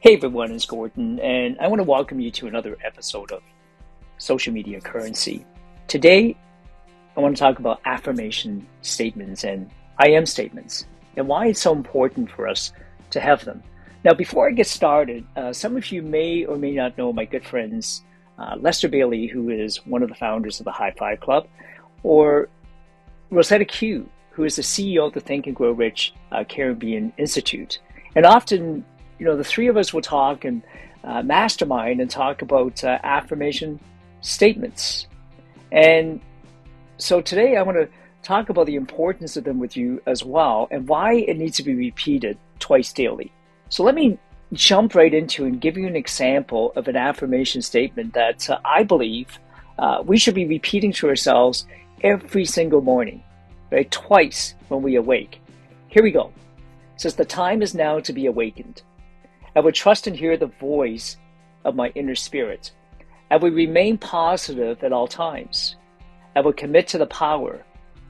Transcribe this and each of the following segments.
Hey everyone, it's Gordon, and I want to welcome you to another episode of Social Media Currency. Today, I want to talk about affirmation statements and I am statements and why it's so important for us to have them. Now, before I get started, uh, some of you may or may not know my good friends uh, Lester Bailey, who is one of the founders of the High Five Club, or Rosetta Q, who is the CEO of the Think and Grow Rich uh, Caribbean Institute. And often you know, the three of us will talk and uh, mastermind and talk about uh, affirmation statements. And so today I want to talk about the importance of them with you as well and why it needs to be repeated twice daily. So let me jump right into and give you an example of an affirmation statement that uh, I believe uh, we should be repeating to ourselves every single morning, right? Twice when we awake. Here we go. It says, The time is now to be awakened. I would trust and hear the voice of my inner spirit. I would remain positive at all times. I would commit to the power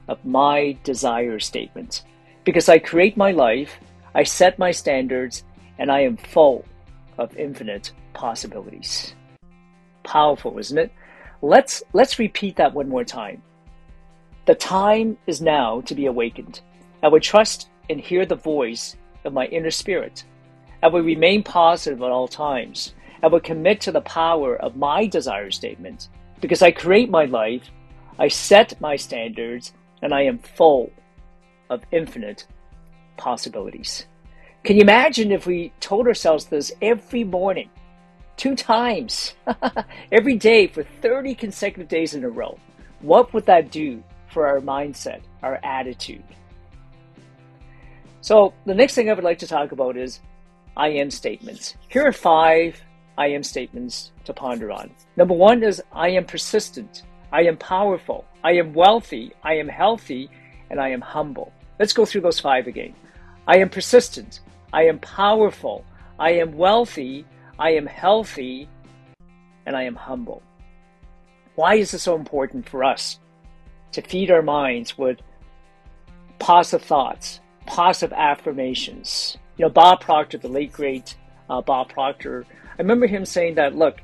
of my desire statement. Because I create my life, I set my standards, and I am full of infinite possibilities. Powerful, isn't it? Let's let's repeat that one more time. The time is now to be awakened. I would trust and hear the voice of my inner spirit. I will remain positive at all times. I will commit to the power of my desire statement because I create my life, I set my standards, and I am full of infinite possibilities. Can you imagine if we told ourselves this every morning, two times, every day for 30 consecutive days in a row? What would that do for our mindset, our attitude? So, the next thing I would like to talk about is I am statements. Here are five I am statements to ponder on. Number one is I am persistent. I am powerful. I am wealthy. I am healthy. And I am humble. Let's go through those five again. I am persistent. I am powerful. I am wealthy. I am healthy. And I am humble. Why is it so important for us to feed our minds with positive thoughts, positive affirmations? You know, Bob Proctor, the late great uh, Bob Proctor, I remember him saying that, look,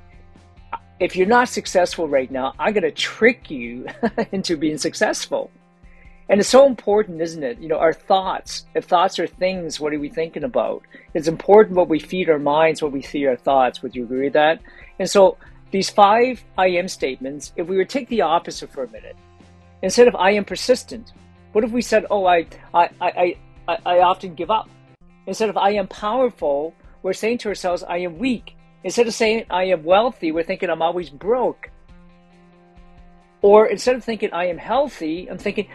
if you're not successful right now, I'm going to trick you into being successful. And it's so important, isn't it? You know, our thoughts. If thoughts are things, what are we thinking about? It's important what we feed our minds, what we feed our thoughts. Would you agree with that? And so these five I am statements, if we were to take the opposite for a minute, instead of I am persistent, what if we said, oh, I, I, I, I, I often give up? Instead of I am powerful, we're saying to ourselves, I am weak. Instead of saying I am wealthy, we're thinking I'm always broke. Or instead of thinking I am healthy, I'm thinking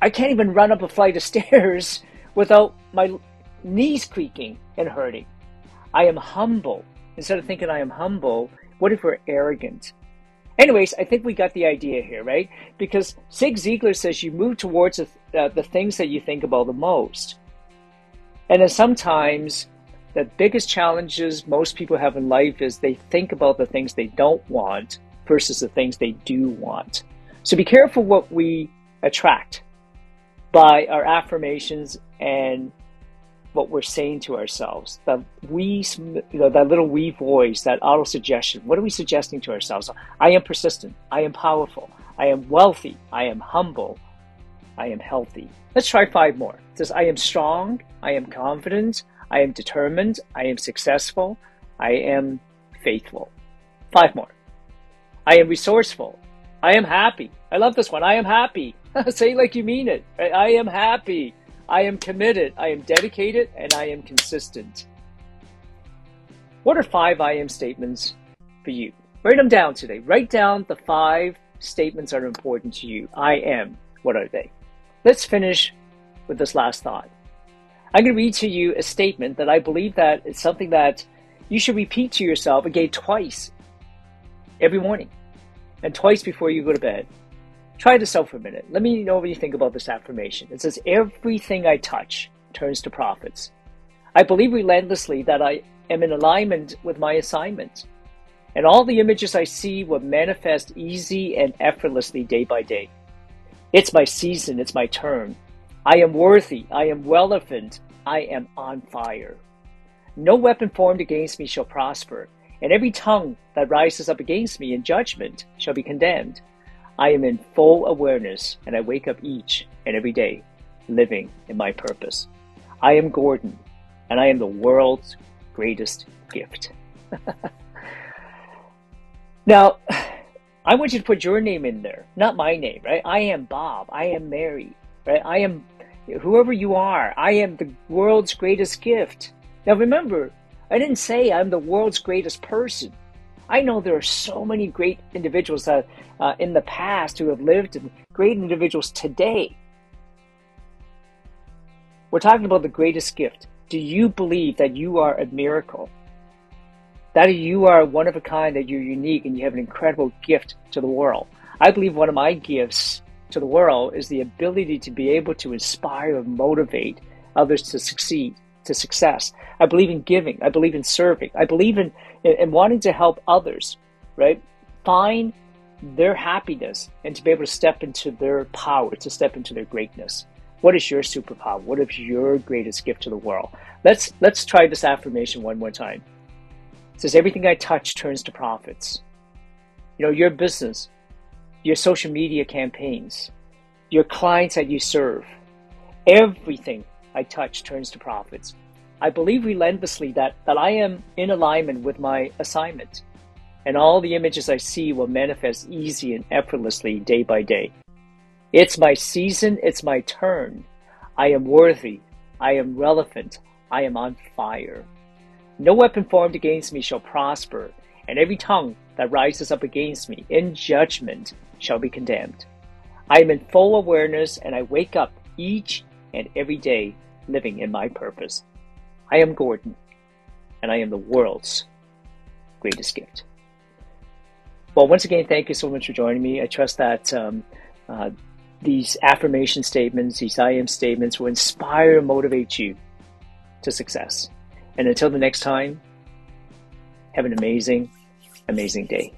I can't even run up a flight of stairs without my knees creaking and hurting. I am humble. Instead of thinking I am humble, what if we're arrogant? Anyways, I think we got the idea here, right? Because Zig Ziglar says you move towards the, uh, the things that you think about the most. And then sometimes the biggest challenges most people have in life is they think about the things they don't want versus the things they do want. So be careful what we attract by our affirmations and what we're saying to ourselves. That we, you know, that little we voice, that auto suggestion. What are we suggesting to ourselves? I am persistent. I am powerful. I am wealthy. I am humble. I am healthy. Let's try five more. It says, I am strong, I am confident, I am determined, I am successful, I am faithful. Five more. I am resourceful. I am happy. I love this one. I am happy. Say like you mean it. I am happy. I am committed. I am dedicated and I am consistent. What are five I am statements for you? Write them down today. Write down the five statements that are important to you. I am. What are they? Let's finish with this last thought. I'm going to read to you a statement that I believe that it's something that you should repeat to yourself again twice every morning and twice before you go to bed. Try this out for a minute. Let me know what you think about this affirmation. It says, Everything I touch turns to profits. I believe relentlessly that I am in alignment with my assignment, and all the images I see will manifest easy and effortlessly day by day. It's my season, it's my turn. I am worthy, I am relevant, I am on fire. No weapon formed against me shall prosper, and every tongue that rises up against me in judgment shall be condemned. I am in full awareness, and I wake up each and every day living in my purpose. I am Gordon, and I am the world's greatest gift. now, I want you to put your name in there, not my name, right? I am Bob. I am Mary, right? I am whoever you are. I am the world's greatest gift. Now, remember, I didn't say I'm the world's greatest person. I know there are so many great individuals that, uh, in the past who have lived and great individuals today. We're talking about the greatest gift. Do you believe that you are a miracle? That you are one of a kind, that you're unique, and you have an incredible gift to the world? I believe one of my gifts to the world is the ability to be able to inspire and motivate others to succeed to success. I believe in giving. I believe in serving. I believe in, in, in wanting to help others, right? Find their happiness and to be able to step into their power, to step into their greatness. What is your superpower? What is your greatest gift to the world? Let's let's try this affirmation one more time. Says everything I touch turns to profits. You know, your business, your social media campaigns, your clients that you serve, everything I touch turns to profits. I believe relentlessly that, that I am in alignment with my assignment, and all the images I see will manifest easy and effortlessly day by day. It's my season, it's my turn. I am worthy, I am relevant, I am on fire. No weapon formed against me shall prosper, and every tongue that rises up against me in judgment shall be condemned. I am in full awareness, and I wake up each and every day living in my purpose. I am Gordon, and I am the world's greatest gift. Well, once again, thank you so much for joining me. I trust that um, uh, these affirmation statements, these I am statements, will inspire and motivate you to success. And until the next time, have an amazing, amazing day.